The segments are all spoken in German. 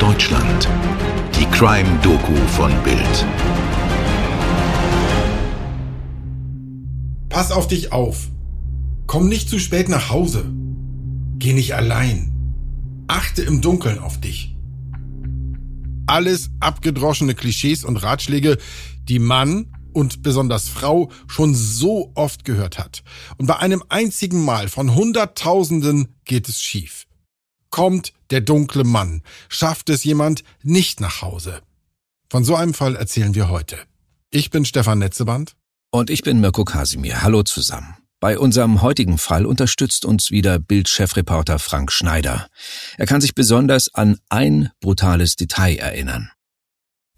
Deutschland. Die Crime-Doku von Bild. Pass auf dich auf. Komm nicht zu spät nach Hause. Geh nicht allein. Achte im Dunkeln auf dich. Alles abgedroschene Klischees und Ratschläge, die Mann und besonders Frau schon so oft gehört hat. Und bei einem einzigen Mal von Hunderttausenden geht es schief. Kommt der dunkle Mann, schafft es jemand nicht nach Hause. Von so einem Fall erzählen wir heute. Ich bin Stefan Netzeband. Und ich bin Mirko Kasimir. Hallo zusammen. Bei unserem heutigen Fall unterstützt uns wieder Bild-Chefreporter Frank Schneider. Er kann sich besonders an ein brutales Detail erinnern.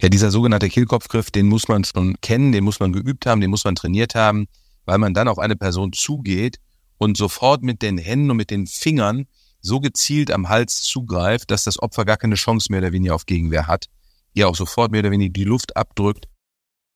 Ja, dieser sogenannte Kehlkopfgriff, den muss man schon kennen, den muss man geübt haben, den muss man trainiert haben, weil man dann auf eine Person zugeht und sofort mit den Händen und mit den Fingern so gezielt am Hals zugreift, dass das Opfer gar keine Chance mehr oder weniger auf Gegenwehr hat, ihr auch sofort mehr oder weniger die Luft abdrückt.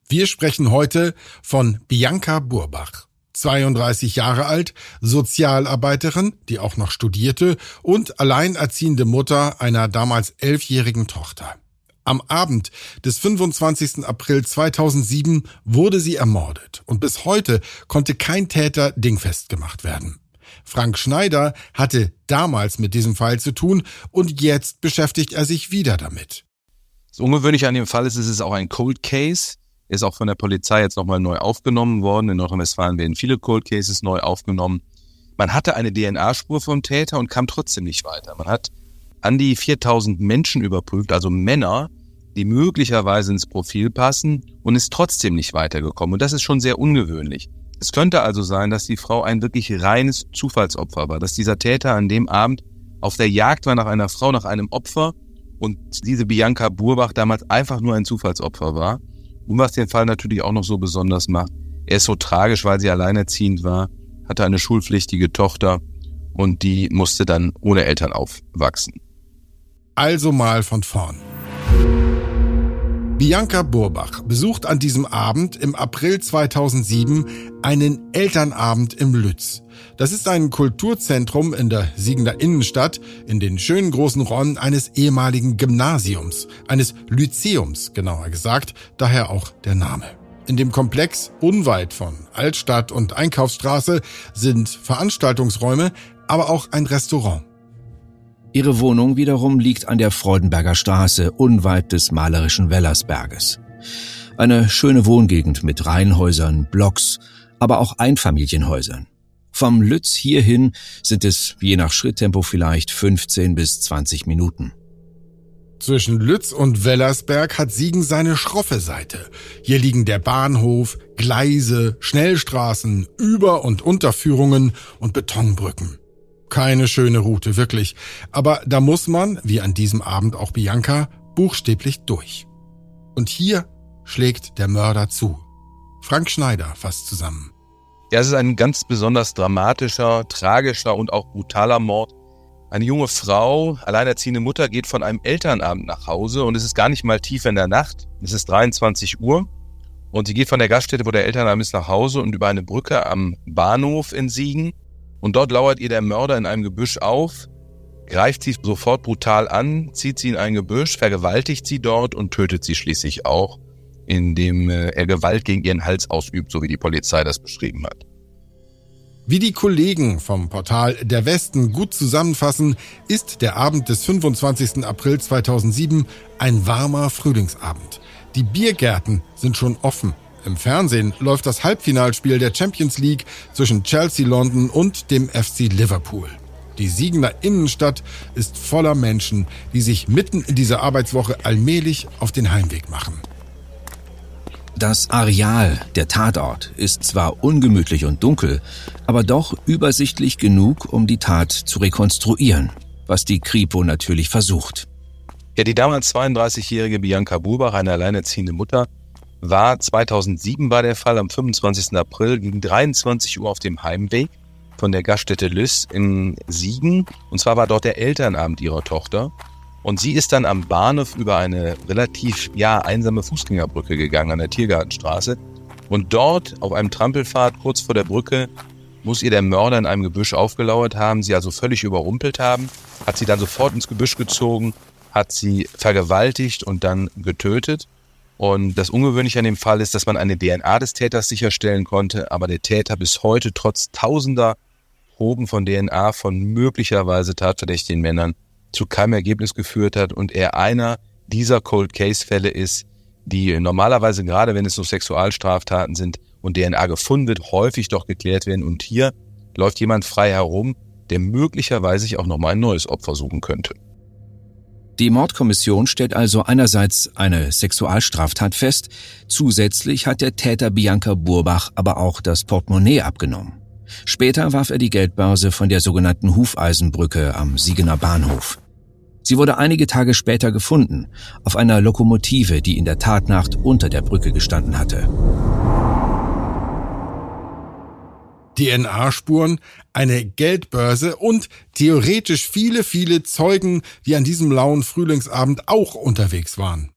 Wir sprechen heute von Bianca Burbach. 32 Jahre alt, Sozialarbeiterin, die auch noch studierte und alleinerziehende Mutter einer damals elfjährigen Tochter. Am Abend des 25. April 2007 wurde sie ermordet und bis heute konnte kein Täter dingfest gemacht werden. Frank Schneider hatte damals mit diesem Fall zu tun und jetzt beschäftigt er sich wieder damit. Das Ungewöhnliche an dem Fall ist, es ist auch ein Cold Case, ist auch von der Polizei jetzt nochmal neu aufgenommen worden. In Nordrhein-Westfalen werden viele Cold Cases neu aufgenommen. Man hatte eine DNA-Spur vom Täter und kam trotzdem nicht weiter. Man hat an die 4000 Menschen überprüft, also Männer, die möglicherweise ins Profil passen und ist trotzdem nicht weitergekommen. Und das ist schon sehr ungewöhnlich. Es könnte also sein, dass die Frau ein wirklich reines Zufallsopfer war, dass dieser Täter an dem Abend auf der Jagd war nach einer Frau, nach einem Opfer und diese Bianca Burbach damals einfach nur ein Zufallsopfer war. Und was den Fall natürlich auch noch so besonders macht, er ist so tragisch, weil sie alleinerziehend war, hatte eine schulpflichtige Tochter und die musste dann ohne Eltern aufwachsen. Also mal von vorn. Bianca Burbach besucht an diesem Abend im April 2007 einen Elternabend im Lütz. Das ist ein Kulturzentrum in der Siegender Innenstadt in den schönen großen Räumen eines ehemaligen Gymnasiums, eines Lyzeums genauer gesagt, daher auch der Name. In dem Komplex unweit von Altstadt und Einkaufsstraße sind Veranstaltungsräume, aber auch ein Restaurant. Ihre Wohnung wiederum liegt an der Freudenberger Straße, unweit des malerischen Wellersberges. Eine schöne Wohngegend mit Reihenhäusern, Blocks, aber auch Einfamilienhäusern. Vom Lütz hierhin sind es je nach Schritttempo vielleicht 15 bis 20 Minuten. Zwischen Lütz und Wellersberg hat Siegen seine schroffe Seite. Hier liegen der Bahnhof, Gleise, Schnellstraßen, Über- und Unterführungen und Betonbrücken. Keine schöne Route, wirklich. Aber da muss man, wie an diesem Abend auch Bianca, buchstäblich durch. Und hier schlägt der Mörder zu. Frank Schneider fasst zusammen. Ja, es ist ein ganz besonders dramatischer, tragischer und auch brutaler Mord. Eine junge Frau, alleinerziehende Mutter, geht von einem Elternabend nach Hause und es ist gar nicht mal tief in der Nacht. Es ist 23 Uhr und sie geht von der Gaststätte, wo der Elternabend ist, nach Hause und über eine Brücke am Bahnhof in Siegen und dort lauert ihr der Mörder in einem Gebüsch auf, greift sie sofort brutal an, zieht sie in ein Gebüsch, vergewaltigt sie dort und tötet sie schließlich auch, indem äh, er Gewalt gegen ihren Hals ausübt, so wie die Polizei das beschrieben hat. Wie die Kollegen vom Portal Der Westen gut zusammenfassen, ist der Abend des 25. April 2007 ein warmer Frühlingsabend. Die Biergärten sind schon offen. Im Fernsehen läuft das Halbfinalspiel der Champions League zwischen Chelsea London und dem FC Liverpool. Die Siegener Innenstadt ist voller Menschen, die sich mitten in dieser Arbeitswoche allmählich auf den Heimweg machen. Das Areal, der Tatort, ist zwar ungemütlich und dunkel, aber doch übersichtlich genug, um die Tat zu rekonstruieren, was die Kripo natürlich versucht. Ja, die damals 32-jährige Bianca Burbach, eine alleinerziehende Mutter, war 2007 war der Fall am 25. April gegen 23 Uhr auf dem Heimweg von der Gaststätte Lüss in Siegen. Und zwar war dort der Elternabend ihrer Tochter. Und sie ist dann am Bahnhof über eine relativ, ja, einsame Fußgängerbrücke gegangen an der Tiergartenstraße. Und dort auf einem Trampelpfad kurz vor der Brücke muss ihr der Mörder in einem Gebüsch aufgelauert haben, sie also völlig überrumpelt haben, hat sie dann sofort ins Gebüsch gezogen, hat sie vergewaltigt und dann getötet. Und das Ungewöhnliche an dem Fall ist, dass man eine DNA des Täters sicherstellen konnte, aber der Täter bis heute trotz tausender Proben von DNA von möglicherweise tatverdächtigen Männern zu keinem Ergebnis geführt hat und er einer dieser Cold Case Fälle ist, die normalerweise gerade wenn es so Sexualstraftaten sind und DNA gefunden wird, häufig doch geklärt werden und hier läuft jemand frei herum, der möglicherweise sich auch nochmal ein neues Opfer suchen könnte. Die Mordkommission stellt also einerseits eine Sexualstraftat fest, zusätzlich hat der Täter Bianca Burbach aber auch das Portemonnaie abgenommen. Später warf er die Geldbörse von der sogenannten Hufeisenbrücke am Siegener Bahnhof. Sie wurde einige Tage später gefunden, auf einer Lokomotive, die in der Tatnacht unter der Brücke gestanden hatte. DNA-Spuren, eine Geldbörse und theoretisch viele, viele Zeugen, die an diesem lauen Frühlingsabend auch unterwegs waren.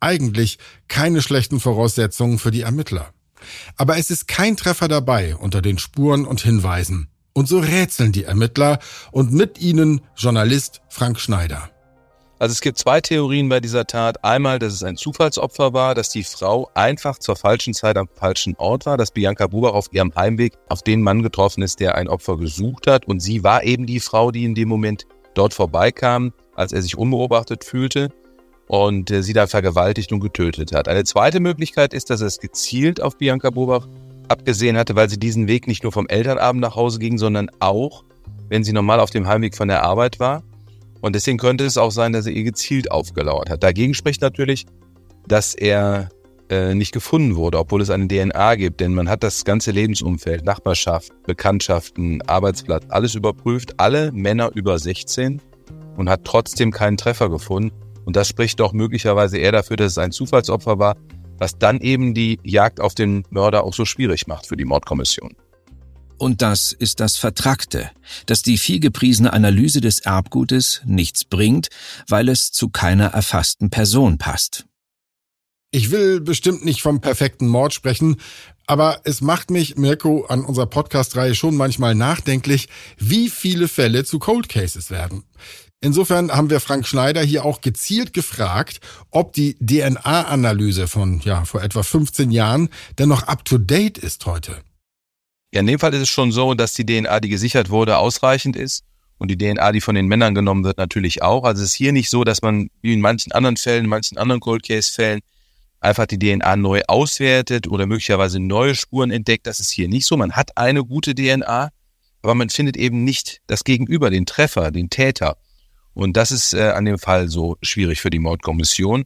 Eigentlich keine schlechten Voraussetzungen für die Ermittler. Aber es ist kein Treffer dabei unter den Spuren und Hinweisen. Und so rätseln die Ermittler und mit ihnen Journalist Frank Schneider. Also es gibt zwei Theorien bei dieser Tat. Einmal, dass es ein Zufallsopfer war, dass die Frau einfach zur falschen Zeit am falschen Ort war, dass Bianca Bubach auf ihrem Heimweg auf den Mann getroffen ist, der ein Opfer gesucht hat. Und sie war eben die Frau, die in dem Moment dort vorbeikam, als er sich unbeobachtet fühlte und äh, sie da vergewaltigt und getötet hat. Eine zweite Möglichkeit ist, dass er es gezielt auf Bianca Bobach abgesehen hatte, weil sie diesen Weg nicht nur vom Elternabend nach Hause ging, sondern auch, wenn sie normal auf dem Heimweg von der Arbeit war und deswegen könnte es auch sein, dass er ihr gezielt aufgelauert hat. Dagegen spricht natürlich, dass er äh, nicht gefunden wurde, obwohl es eine DNA gibt. Denn man hat das ganze Lebensumfeld, Nachbarschaft, Bekanntschaften, Arbeitsplatz, alles überprüft. Alle Männer über 16 und hat trotzdem keinen Treffer gefunden. Und das spricht doch möglicherweise eher dafür, dass es ein Zufallsopfer war, was dann eben die Jagd auf den Mörder auch so schwierig macht für die Mordkommission. Und das ist das Vertrackte, dass die vielgepriesene Analyse des Erbgutes nichts bringt, weil es zu keiner erfassten Person passt. Ich will bestimmt nicht vom perfekten Mord sprechen, aber es macht mich, Mirko, an unserer Podcast-Reihe schon manchmal nachdenklich, wie viele Fälle zu Cold Cases werden. Insofern haben wir Frank Schneider hier auch gezielt gefragt, ob die DNA-Analyse von, ja, vor etwa 15 Jahren denn noch up to date ist heute. Ja, in dem Fall ist es schon so, dass die DNA, die gesichert wurde, ausreichend ist. Und die DNA, die von den Männern genommen wird, natürlich auch. Also es ist hier nicht so, dass man wie in manchen anderen Fällen, in manchen anderen Cold Case Fällen einfach die DNA neu auswertet oder möglicherweise neue Spuren entdeckt. Das ist hier nicht so. Man hat eine gute DNA, aber man findet eben nicht das Gegenüber, den Treffer, den Täter. Und das ist äh, an dem Fall so schwierig für die Mordkommission.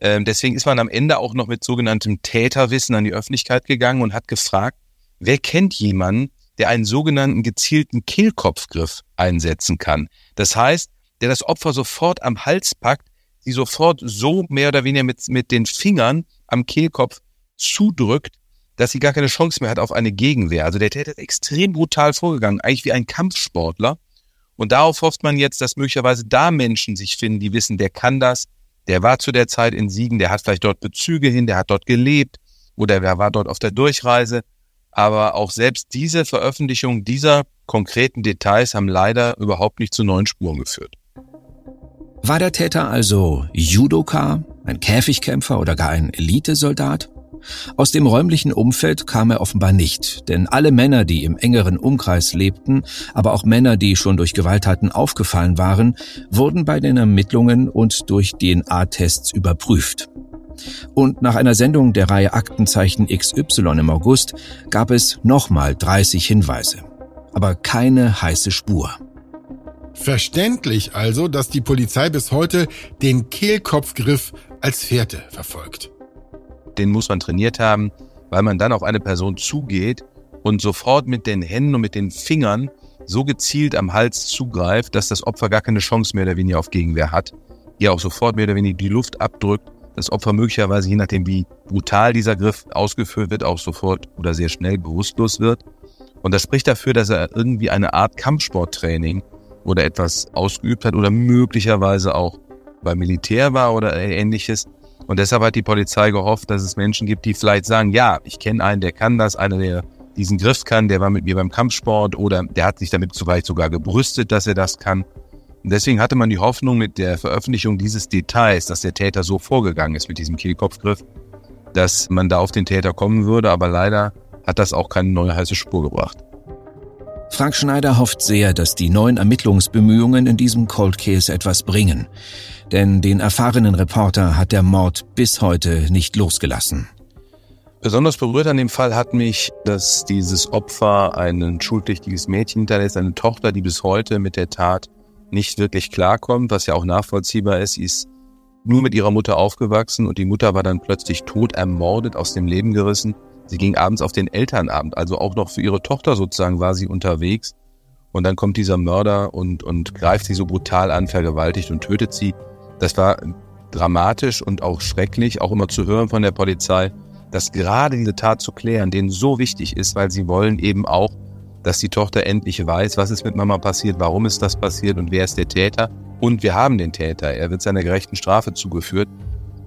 Ähm, deswegen ist man am Ende auch noch mit sogenanntem Täterwissen an die Öffentlichkeit gegangen und hat gefragt, Wer kennt jemanden, der einen sogenannten gezielten Kehlkopfgriff einsetzen kann? Das heißt, der das Opfer sofort am Hals packt, sie sofort so mehr oder weniger mit, mit den Fingern am Kehlkopf zudrückt, dass sie gar keine Chance mehr hat auf eine Gegenwehr. Also der Täter ist extrem brutal vorgegangen, eigentlich wie ein Kampfsportler. Und darauf hofft man jetzt, dass möglicherweise da Menschen sich finden, die wissen, der kann das, der war zu der Zeit in Siegen, der hat vielleicht dort Bezüge hin, der hat dort gelebt oder der war dort auf der Durchreise aber auch selbst diese Veröffentlichung dieser konkreten Details haben leider überhaupt nicht zu neuen Spuren geführt. War der Täter also Judoka, ein Käfigkämpfer oder gar ein Elitesoldat? Aus dem räumlichen Umfeld kam er offenbar nicht, denn alle Männer, die im engeren Umkreis lebten, aber auch Männer, die schon durch Gewalttaten aufgefallen waren, wurden bei den Ermittlungen und durch DNA-Tests überprüft. Und nach einer Sendung der Reihe Aktenzeichen XY im August gab es nochmal 30 Hinweise. Aber keine heiße Spur. Verständlich also, dass die Polizei bis heute den Kehlkopfgriff als Fährte verfolgt. Den muss man trainiert haben, weil man dann auf eine Person zugeht und sofort mit den Händen und mit den Fingern so gezielt am Hals zugreift, dass das Opfer gar keine Chance mehr oder weniger auf Gegenwehr hat. Ihr auch sofort mehr oder weniger die Luft abdrückt das Opfer möglicherweise, je nachdem wie brutal dieser Griff ausgeführt wird, auch sofort oder sehr schnell bewusstlos wird. Und das spricht dafür, dass er irgendwie eine Art Kampfsporttraining oder etwas ausgeübt hat oder möglicherweise auch beim Militär war oder ähnliches. Und deshalb hat die Polizei gehofft, dass es Menschen gibt, die vielleicht sagen, ja, ich kenne einen, der kann das, einer, der diesen Griff kann, der war mit mir beim Kampfsport oder der hat sich damit vielleicht sogar gebrüstet, dass er das kann. Und deswegen hatte man die Hoffnung mit der Veröffentlichung dieses Details, dass der Täter so vorgegangen ist mit diesem Kehlkopfgriff, dass man da auf den Täter kommen würde, aber leider hat das auch keine neue heiße Spur gebracht. Frank Schneider hofft sehr, dass die neuen Ermittlungsbemühungen in diesem Cold Case etwas bringen. Denn den erfahrenen Reporter hat der Mord bis heute nicht losgelassen. Besonders berührt an dem Fall hat mich, dass dieses Opfer ein schulpflichtiges Mädchen hinterlässt, eine Tochter, die bis heute mit der Tat nicht wirklich klarkommt, was ja auch nachvollziehbar ist. Sie ist nur mit ihrer Mutter aufgewachsen und die Mutter war dann plötzlich tot ermordet, aus dem Leben gerissen. Sie ging abends auf den Elternabend, also auch noch für ihre Tochter sozusagen war sie unterwegs. Und dann kommt dieser Mörder und, und greift sie so brutal an, vergewaltigt und tötet sie. Das war dramatisch und auch schrecklich, auch immer zu hören von der Polizei, dass gerade diese Tat zu klären denen so wichtig ist, weil sie wollen eben auch, dass die Tochter endlich weiß, was ist mit Mama passiert, warum ist das passiert und wer ist der Täter. Und wir haben den Täter. Er wird seiner gerechten Strafe zugeführt.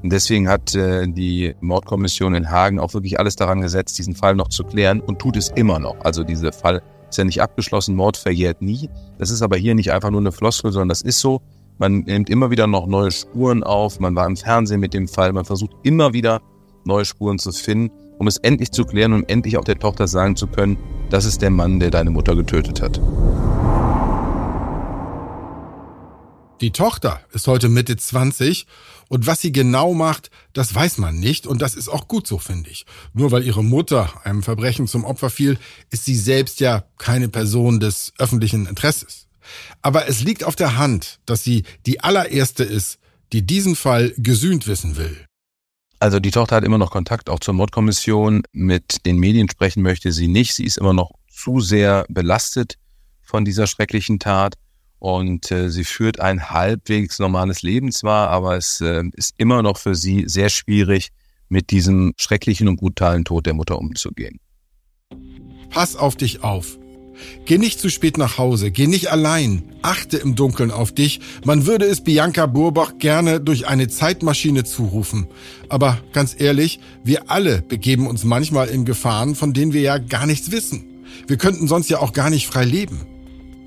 Und deswegen hat äh, die Mordkommission in Hagen auch wirklich alles daran gesetzt, diesen Fall noch zu klären und tut es immer noch. Also dieser Fall ist ja nicht abgeschlossen, Mord verjährt nie. Das ist aber hier nicht einfach nur eine Floskel, sondern das ist so. Man nimmt immer wieder noch neue Spuren auf. Man war im Fernsehen mit dem Fall. Man versucht immer wieder neue Spuren zu finden, um es endlich zu klären und endlich auch der Tochter sagen zu können, das ist der Mann, der deine Mutter getötet hat. Die Tochter ist heute Mitte 20 und was sie genau macht, das weiß man nicht und das ist auch gut so, finde ich. Nur weil ihre Mutter einem Verbrechen zum Opfer fiel, ist sie selbst ja keine Person des öffentlichen Interesses. Aber es liegt auf der Hand, dass sie die allererste ist, die diesen Fall gesühnt wissen will. Also die Tochter hat immer noch Kontakt auch zur Mordkommission. Mit den Medien sprechen möchte sie nicht. Sie ist immer noch zu sehr belastet von dieser schrecklichen Tat. Und äh, sie führt ein halbwegs normales Leben zwar, aber es äh, ist immer noch für sie sehr schwierig, mit diesem schrecklichen und brutalen Tod der Mutter umzugehen. Pass auf dich auf. Geh nicht zu spät nach Hause, geh nicht allein, achte im Dunkeln auf dich. Man würde es Bianca Burbach gerne durch eine Zeitmaschine zurufen. Aber ganz ehrlich, wir alle begeben uns manchmal in Gefahren, von denen wir ja gar nichts wissen. Wir könnten sonst ja auch gar nicht frei leben.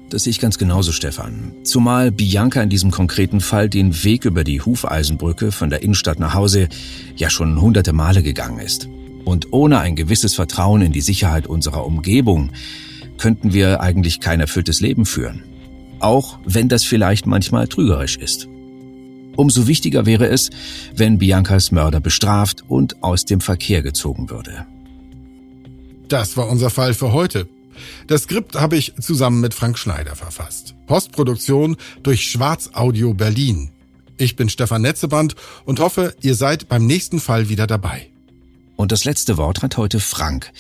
Das sehe ich ganz genauso, Stefan. Zumal Bianca in diesem konkreten Fall den Weg über die Hufeisenbrücke von der Innenstadt nach Hause ja schon hunderte Male gegangen ist. Und ohne ein gewisses Vertrauen in die Sicherheit unserer Umgebung könnten wir eigentlich kein erfülltes Leben führen. Auch wenn das vielleicht manchmal trügerisch ist. Umso wichtiger wäre es, wenn Biancas Mörder bestraft und aus dem Verkehr gezogen würde. Das war unser Fall für heute. Das Skript habe ich zusammen mit Frank Schneider verfasst. Postproduktion durch Schwarz Audio Berlin. Ich bin Stefan Netzeband und hoffe, ihr seid beim nächsten Fall wieder dabei. Und das letzte Wort hat heute Frank.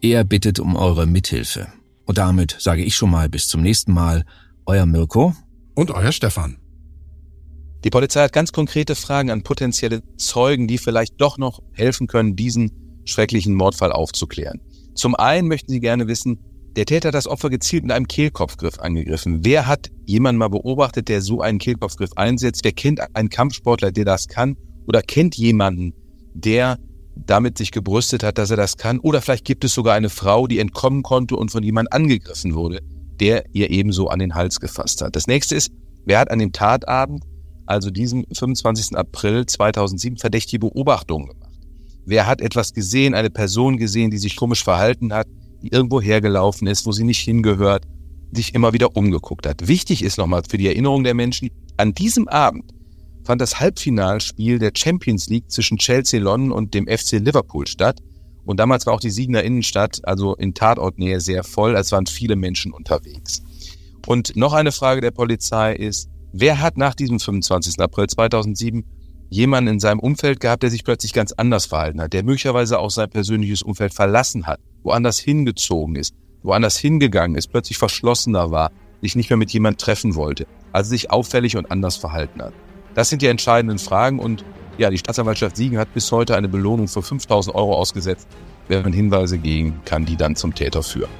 Er bittet um eure Mithilfe. Und damit sage ich schon mal bis zum nächsten Mal. Euer Mirko. Und euer Stefan. Die Polizei hat ganz konkrete Fragen an potenzielle Zeugen, die vielleicht doch noch helfen können, diesen schrecklichen Mordfall aufzuklären. Zum einen möchten sie gerne wissen, der Täter hat das Opfer gezielt mit einem Kehlkopfgriff angegriffen. Wer hat jemanden mal beobachtet, der so einen Kehlkopfgriff einsetzt? Wer kennt einen Kampfsportler, der das kann? Oder kennt jemanden, der damit sich gebrüstet hat, dass er das kann? Oder vielleicht gibt es sogar eine Frau, die entkommen konnte und von jemandem angegriffen wurde, der ihr ebenso an den Hals gefasst hat. Das nächste ist, wer hat an dem Tatabend, also diesem 25. April 2007, verdächtige Beobachtungen gemacht? Wer hat etwas gesehen, eine Person gesehen, die sich komisch verhalten hat? die irgendwo hergelaufen ist, wo sie nicht hingehört, sich immer wieder umgeguckt hat. Wichtig ist nochmal für die Erinnerung der Menschen, an diesem Abend fand das Halbfinalspiel der Champions League zwischen Chelsea London und dem FC Liverpool statt. Und damals war auch die Siegener Innenstadt, also in Tatortnähe, sehr voll. Es waren viele Menschen unterwegs. Und noch eine Frage der Polizei ist, wer hat nach diesem 25. April 2007 jemanden in seinem Umfeld gehabt, der sich plötzlich ganz anders verhalten hat, der möglicherweise auch sein persönliches Umfeld verlassen hat woanders hingezogen ist, woanders hingegangen ist, plötzlich verschlossener war, sich nicht mehr mit jemand treffen wollte, also sich auffällig und anders verhalten hat. Das sind die entscheidenden Fragen und ja, die Staatsanwaltschaft Siegen hat bis heute eine Belohnung für 5000 Euro ausgesetzt, man Hinweise geben kann, die dann zum Täter führen.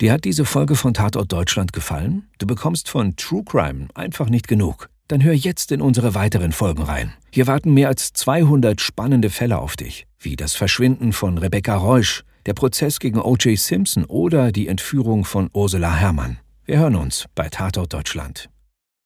Dir hat diese Folge von Tatort Deutschland gefallen? Du bekommst von True Crime einfach nicht genug. Dann hör jetzt in unsere weiteren Folgen rein. Hier warten mehr als 200 spannende Fälle auf dich, wie das Verschwinden von Rebecca Reusch, Der Prozess gegen O.J. Simpson oder die Entführung von Ursula Herrmann. Wir hören uns bei Tatort Deutschland.